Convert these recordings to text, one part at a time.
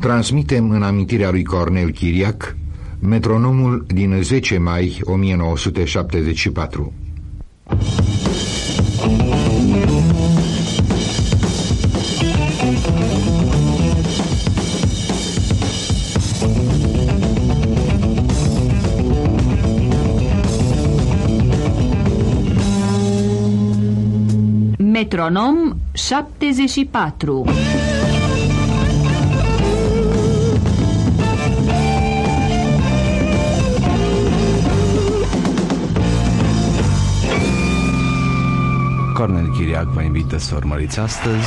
Transmitem în amintirea lui Cornel Chiriac metronomul din 10 mai 1974. Metronom 74 Cornel Chiriac vă invită să urmăriți astăzi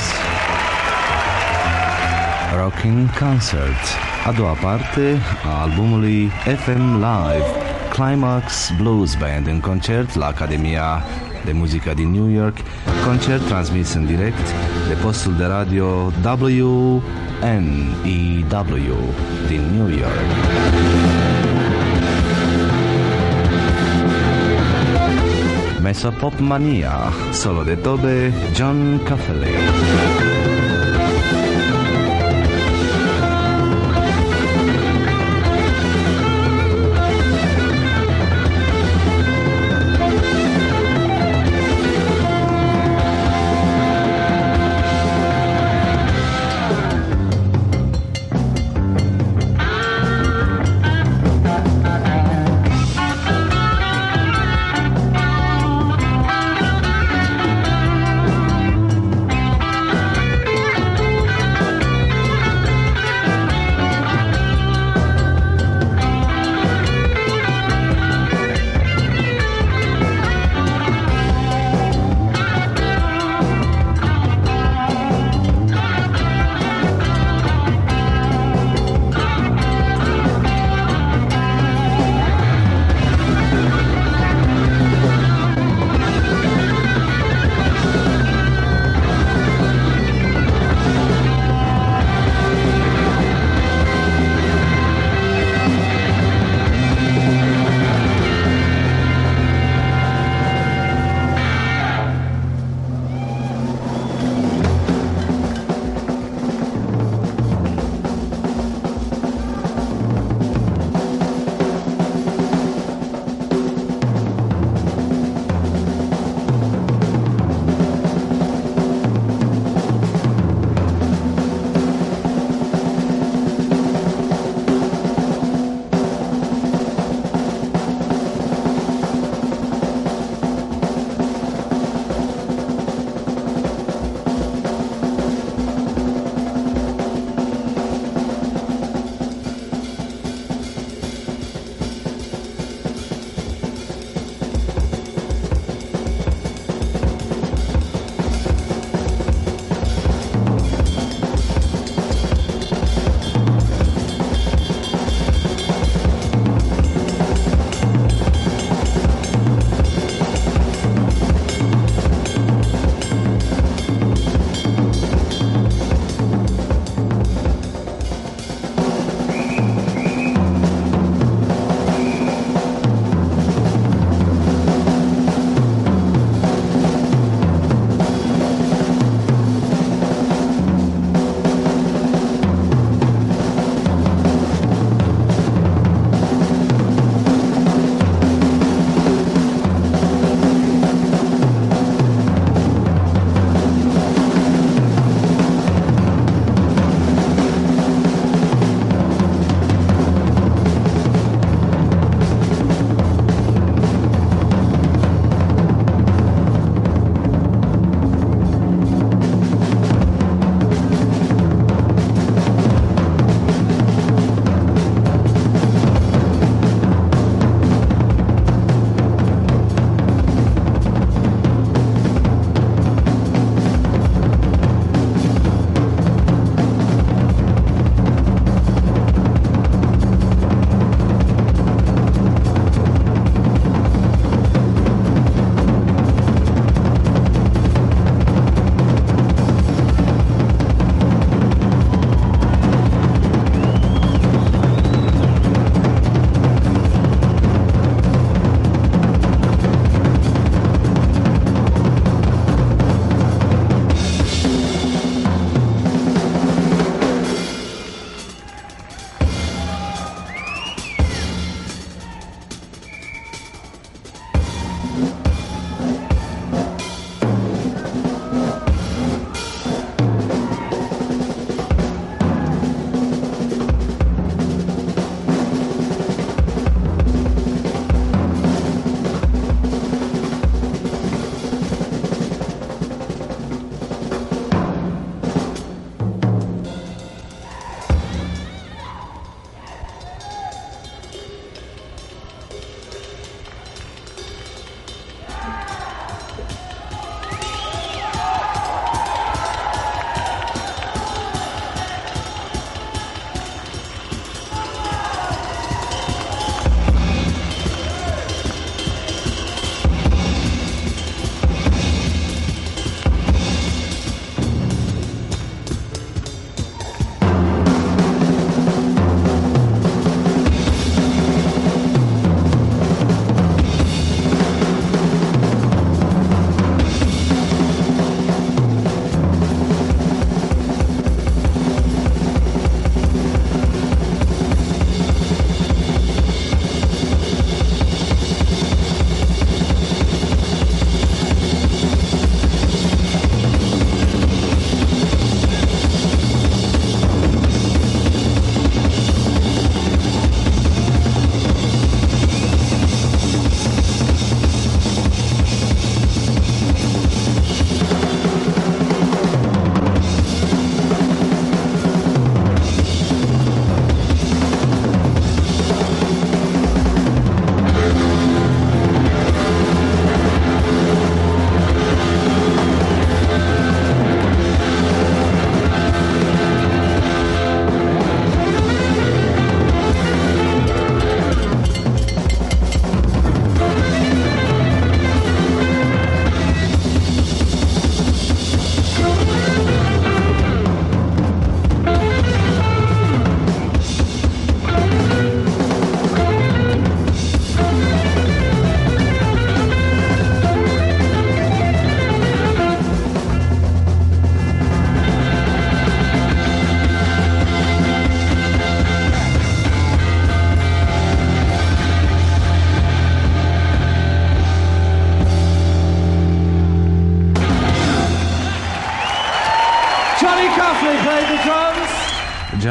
Rocking Concert, a doua parte a albumului FM Live, Climax Blues Band în concert la Academia de Muzică din New York, concert transmis în direct de postul de radio WNEW din New York. Mesa Popmanía, solo de todo John Caffey.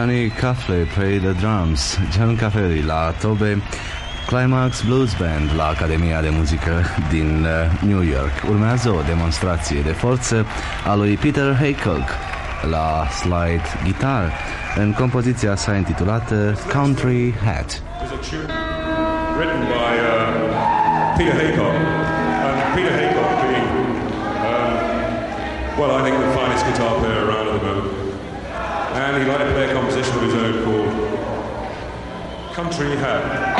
Johnny Caffley play the drums, John Caffery la tobe, Climax Blues Band la Academia de Muzică din uh, New York. Urmează o demonstrație de forță a lui Peter Haycock la slide guitar în compoziția sa intitulată Country Hat. Written by uh, Peter Haycock. And Peter Haycock being, um, well, I think the finest guitar player around at the moment. and he liked to play a composition of his own called Country Home.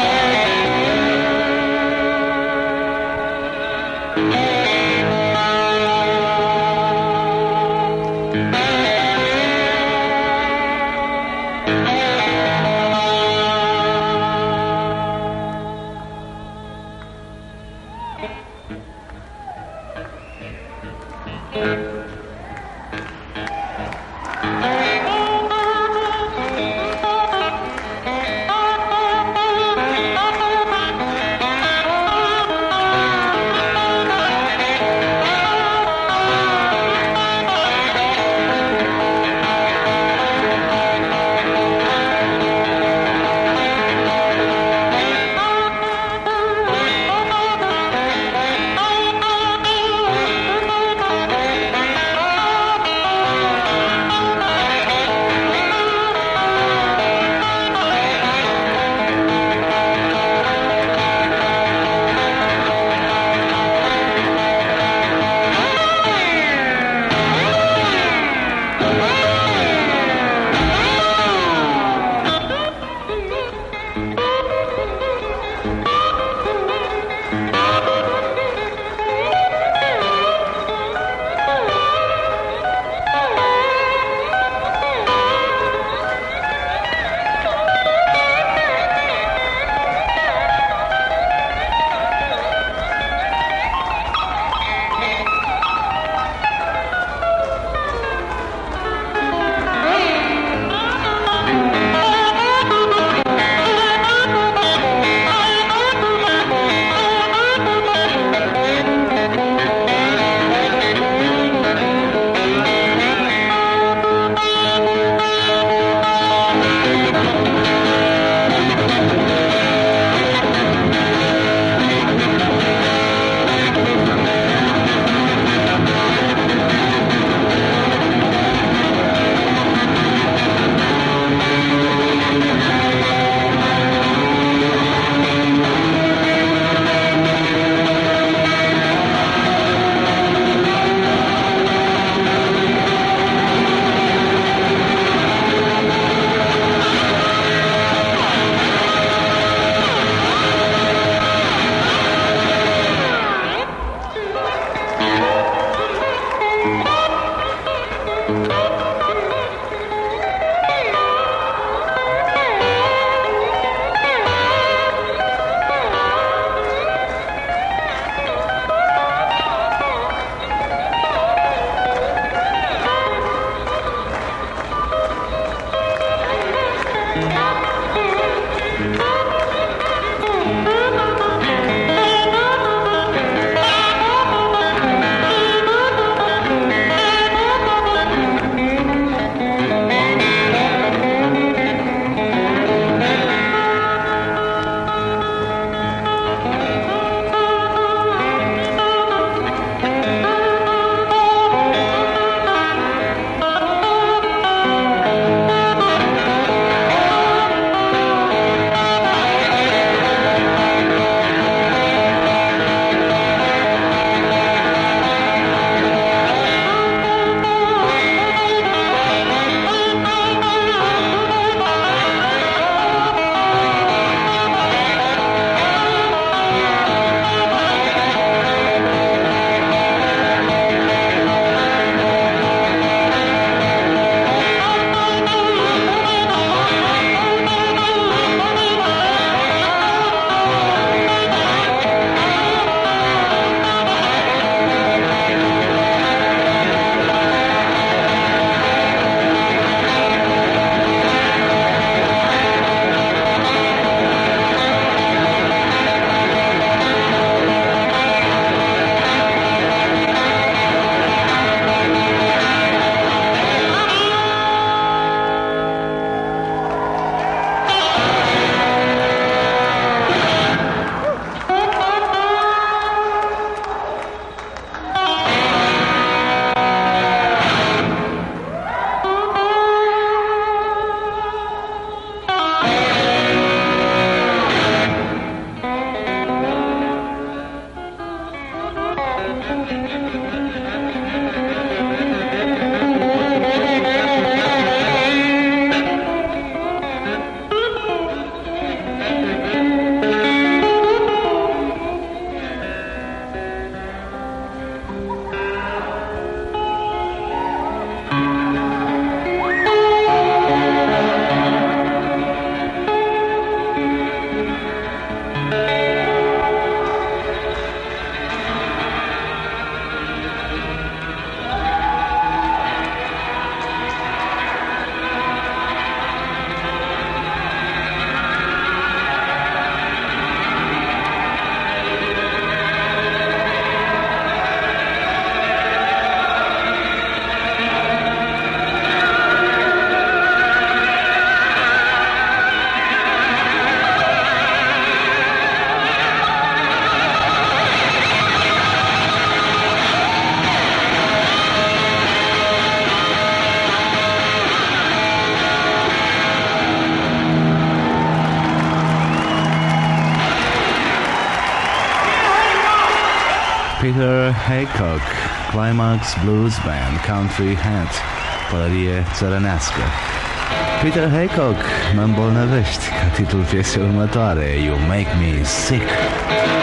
Hat. Haycock, Climax Blues Band, Country Hat, pălărie țărănească. Peter Haycock, mă îmbolnăvești, ca titlul piesei următoare, You Make Me Sick. sick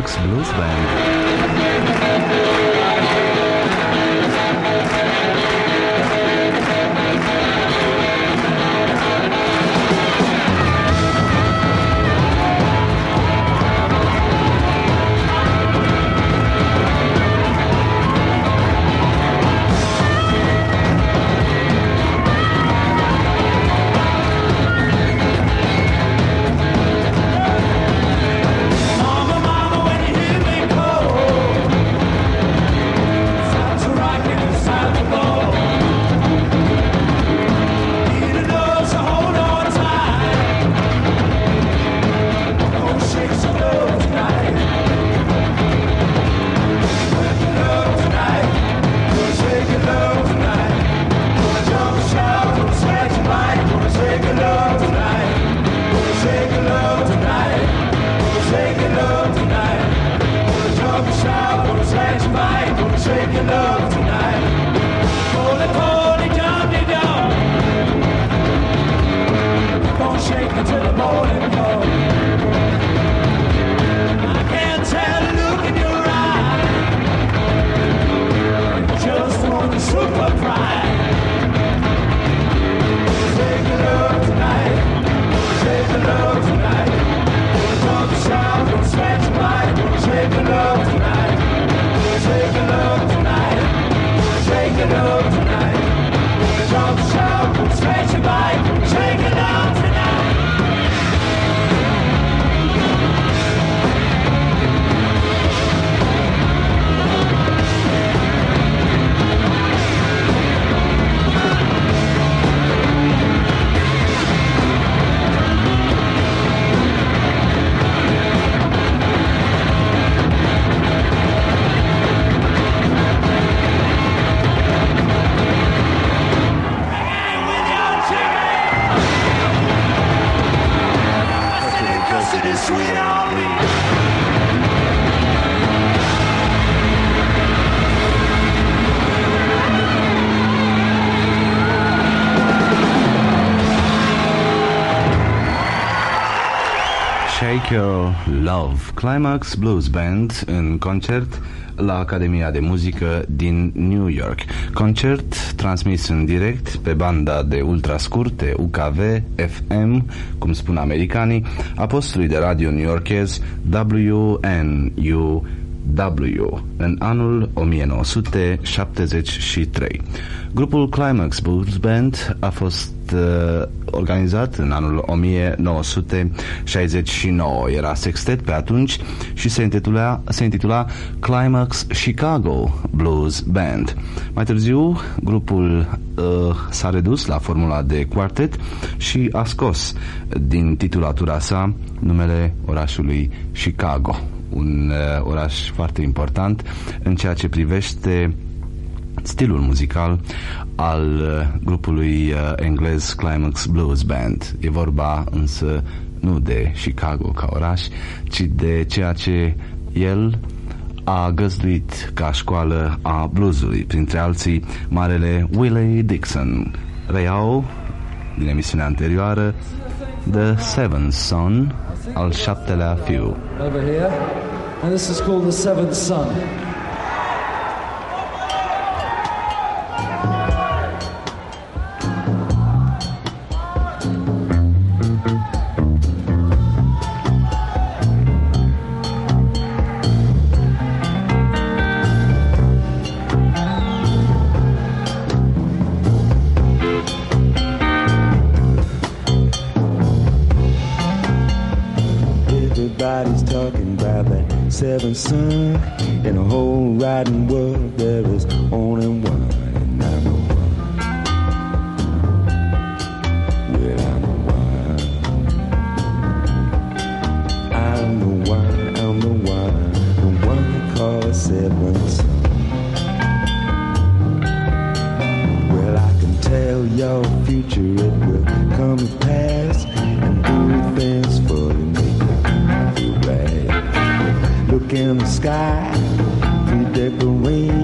Blues Band Love, Climax Blues Band în concert la Academia de Muzică din New York. Concert transmis în direct pe banda de ultrascurte UKV FM, cum spun americanii, a postului de radio newyorkez WNU W în anul 1973. Grupul Climax Blues Band a fost uh, organizat în anul 1969. Era sextet pe atunci și se intitula, se intitula Climax Chicago Blues Band. Mai târziu, grupul uh, s-a redus la formula de quartet și a scos din titulatura sa numele orașului Chicago un uh, oraș foarte important în ceea ce privește stilul muzical al uh, grupului uh, englez Climax Blues Band. E vorba însă nu de Chicago ca oraș, ci de ceea ce el a găzduit ca școală a bluesului, printre alții Marele Willie Dixon. Reiau din emisiunea anterioară The Seventh Son, al șaptelea fiu. Over here, and this is called The Seventh Son. sun. sky. You decorate.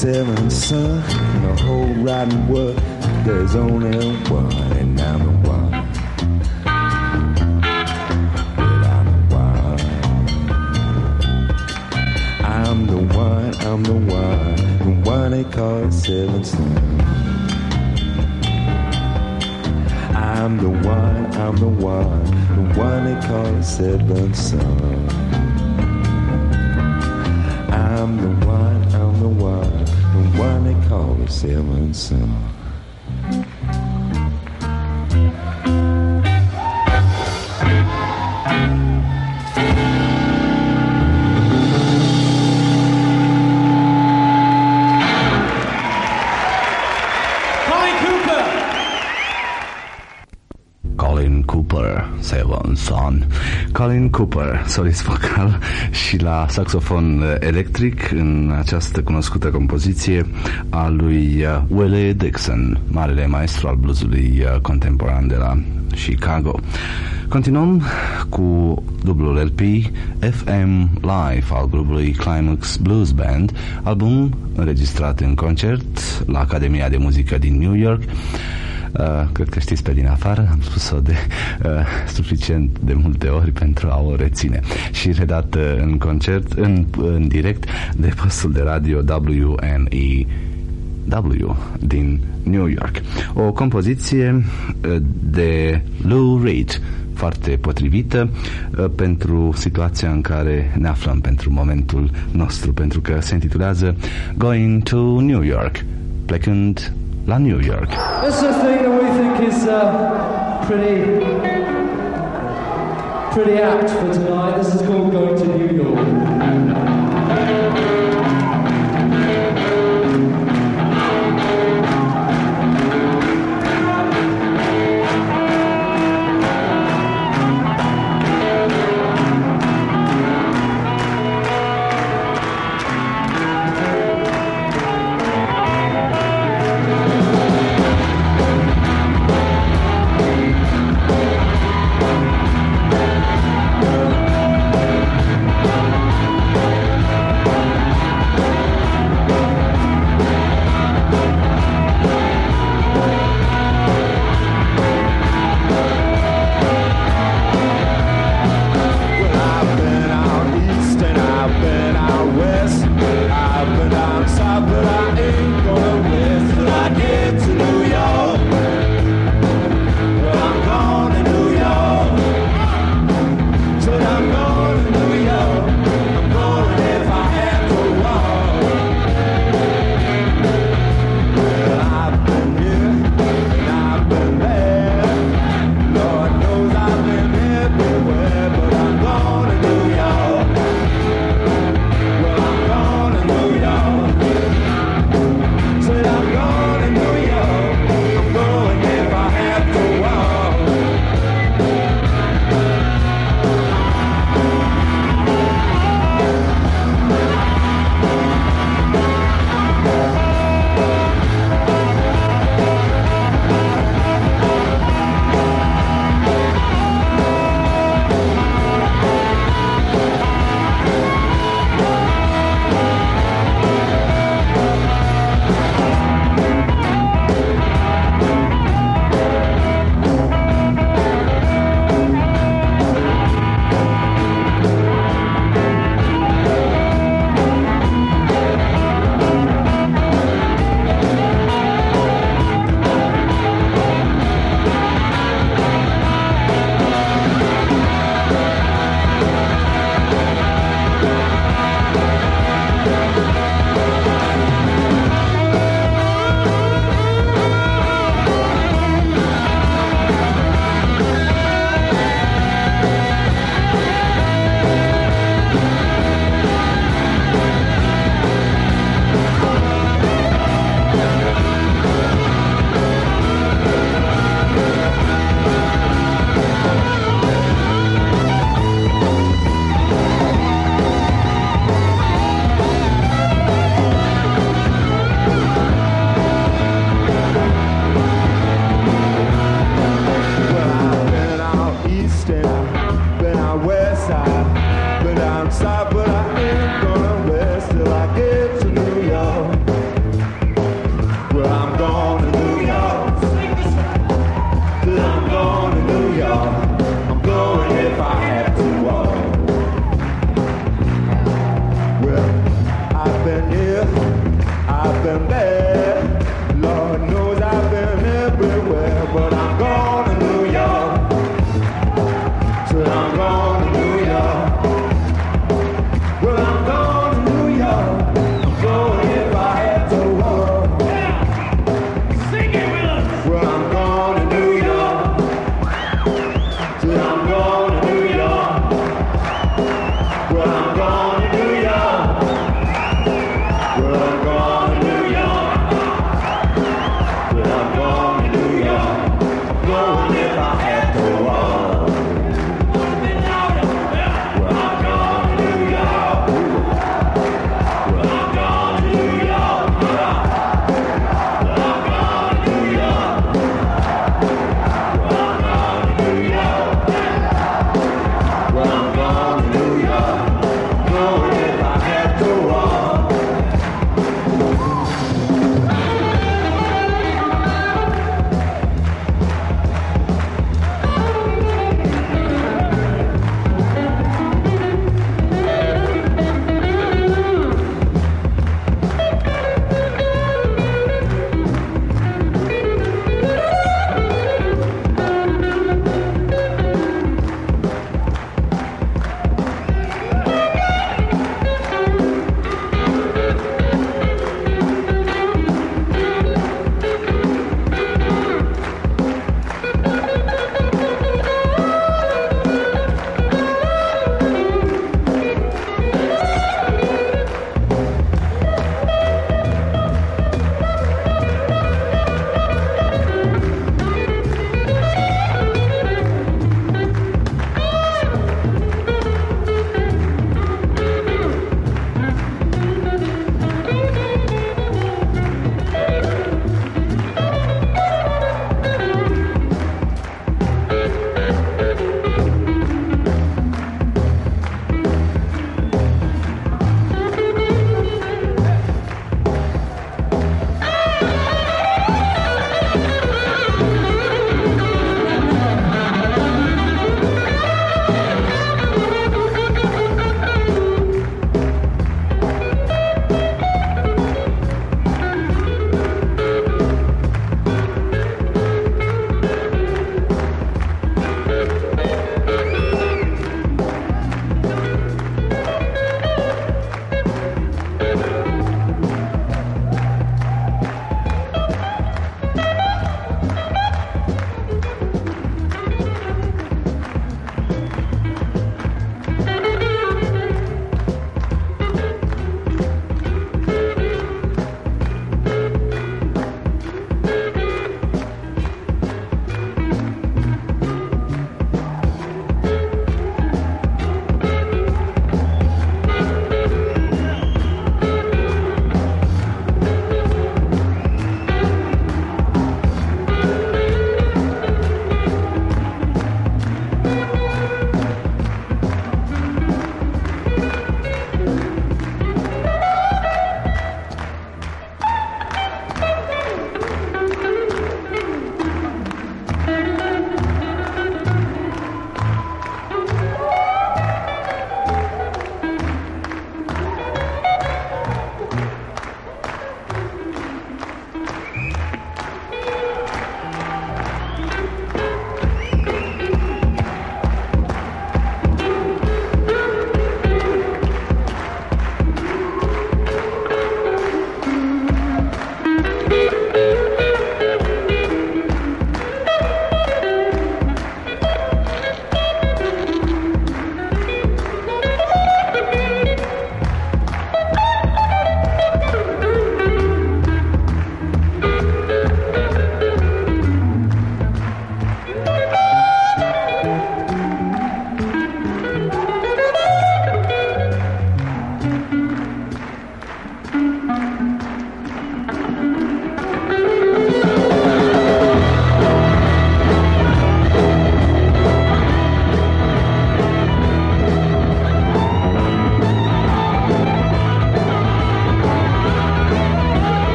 That seventh son. In the whole rotten world, there's only one, and I'm the one. I'm the one. I'm the one, I'm the one, the one they call seventh son. I'm the one, I'm the one, the one they call seven son. I'm the one, I'm the one, the one they call the seventh son. Cooper, solist vocal și la saxofon electric în această cunoscută compoziție a lui uh, Willie Dixon, marele maestru al bluesului uh, contemporan de la Chicago. Continuăm cu dublul LP FM Live al grupului Climax Blues Band, album înregistrat în concert la Academia de Muzică din New York Uh, cred că știți pe din afară, am spus-o de uh, suficient de multe ori pentru a o reține. Și redat uh, în concert, în, în direct, de postul de radio WNE W din New York. O compoziție uh, de Lou Reed foarte potrivită uh, pentru situația în care ne aflăm pentru momentul nostru, pentru că se intitulează Going to New York, plecând la New York. This is a thing that we think is uh, pretty, pretty apt for tonight. This is called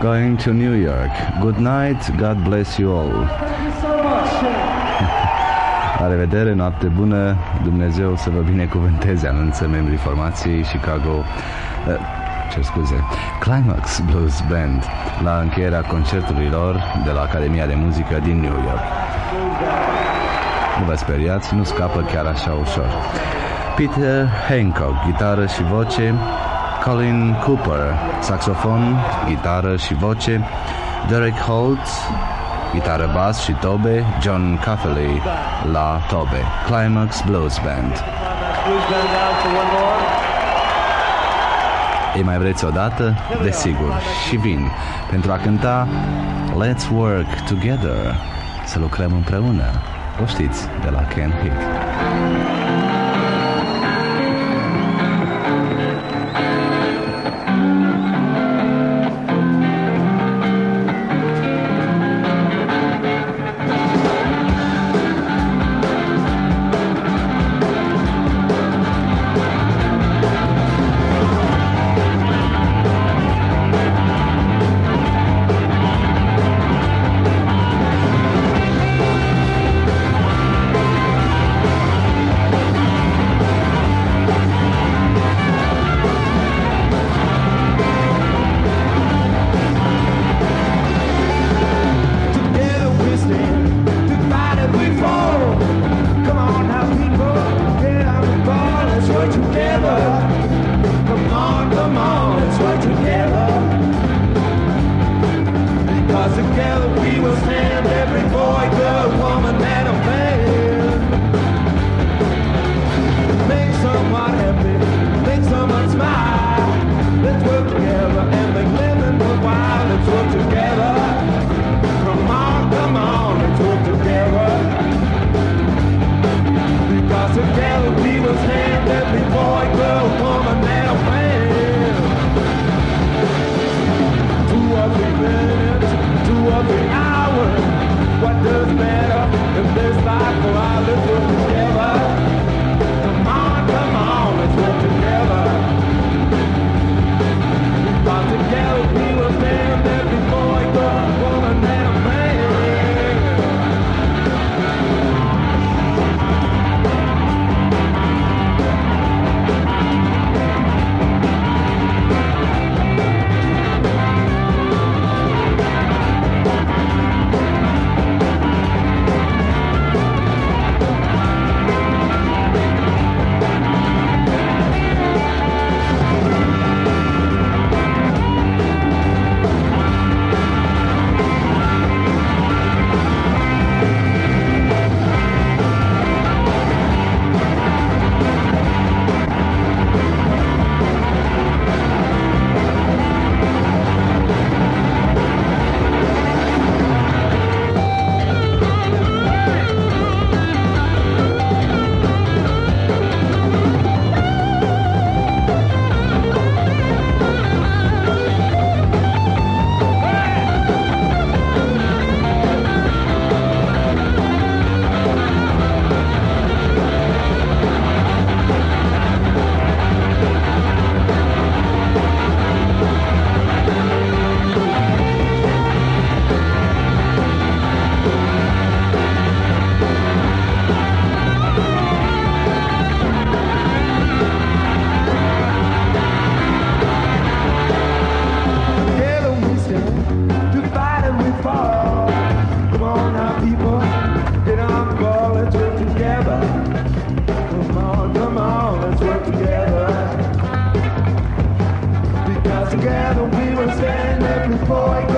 going to New York. Good night, God bless you all. La revedere, noapte bună, Dumnezeu să vă binecuvânteze, anunță membrii formației Chicago, eh, ce scuze, Climax Blues Band, la încheierea concertului lor de la Academia de Muzică din New York. Nu vă speriați, nu scapă chiar așa ușor. Peter eh, Hancock, gitară și voce, Colin Cooper, saxofon, gitară și voce, Derek Holt, gitară bas și tobe, John Cafferley la tobe, Climax Blues Band. Ei mai vreți o dată? Desigur, și vin pentru a cânta Let's Work Together, să lucrăm împreună. O știți de la Ken Hit. together we will stand up before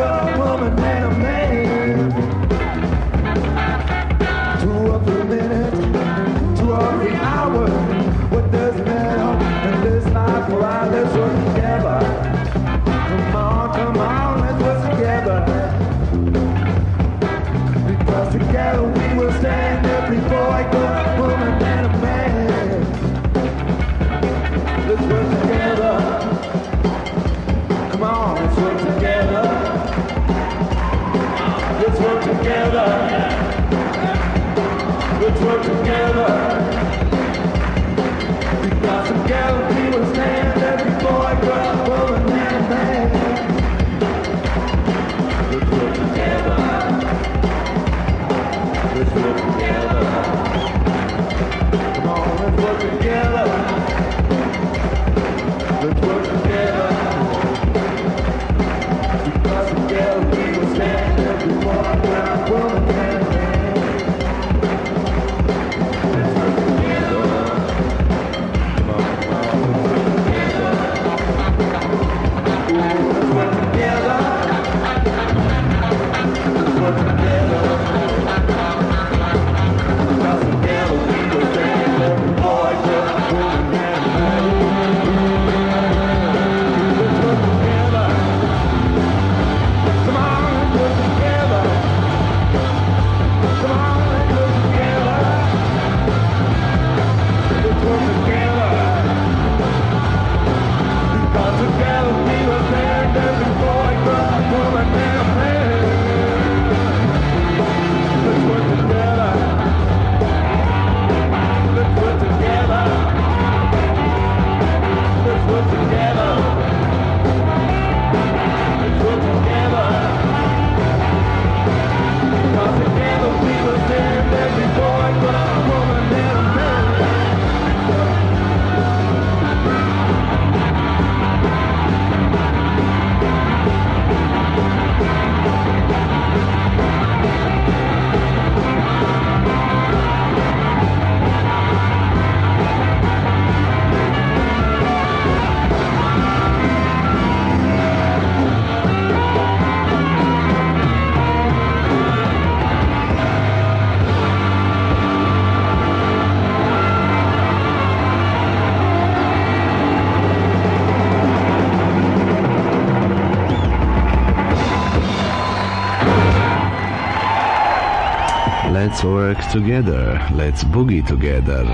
Let's work together. Let's boogie together.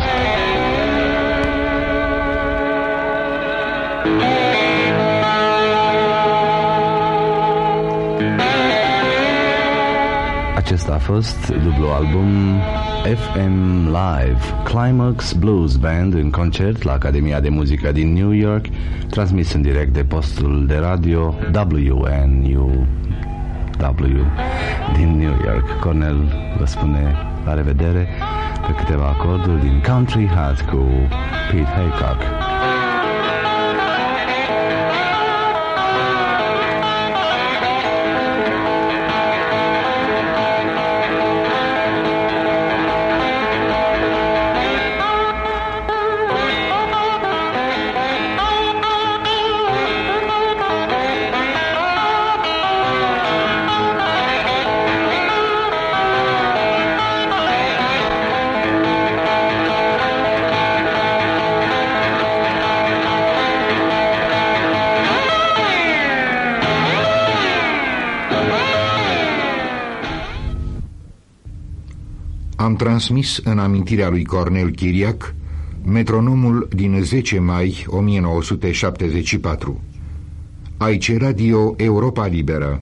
Acesta a fost dublu album FM Live, Climax Blues Band în concert la Academia de Muzică din New York, transmis în direct de postul de radio WNU W din New York. Cornel vă spune la revedere pe câteva acorduri din Country Hat cu Pete Haycock. Transmis în amintirea lui Cornel Chiriac metronomul din 10 mai 1974. Aici Radio Europa Liberă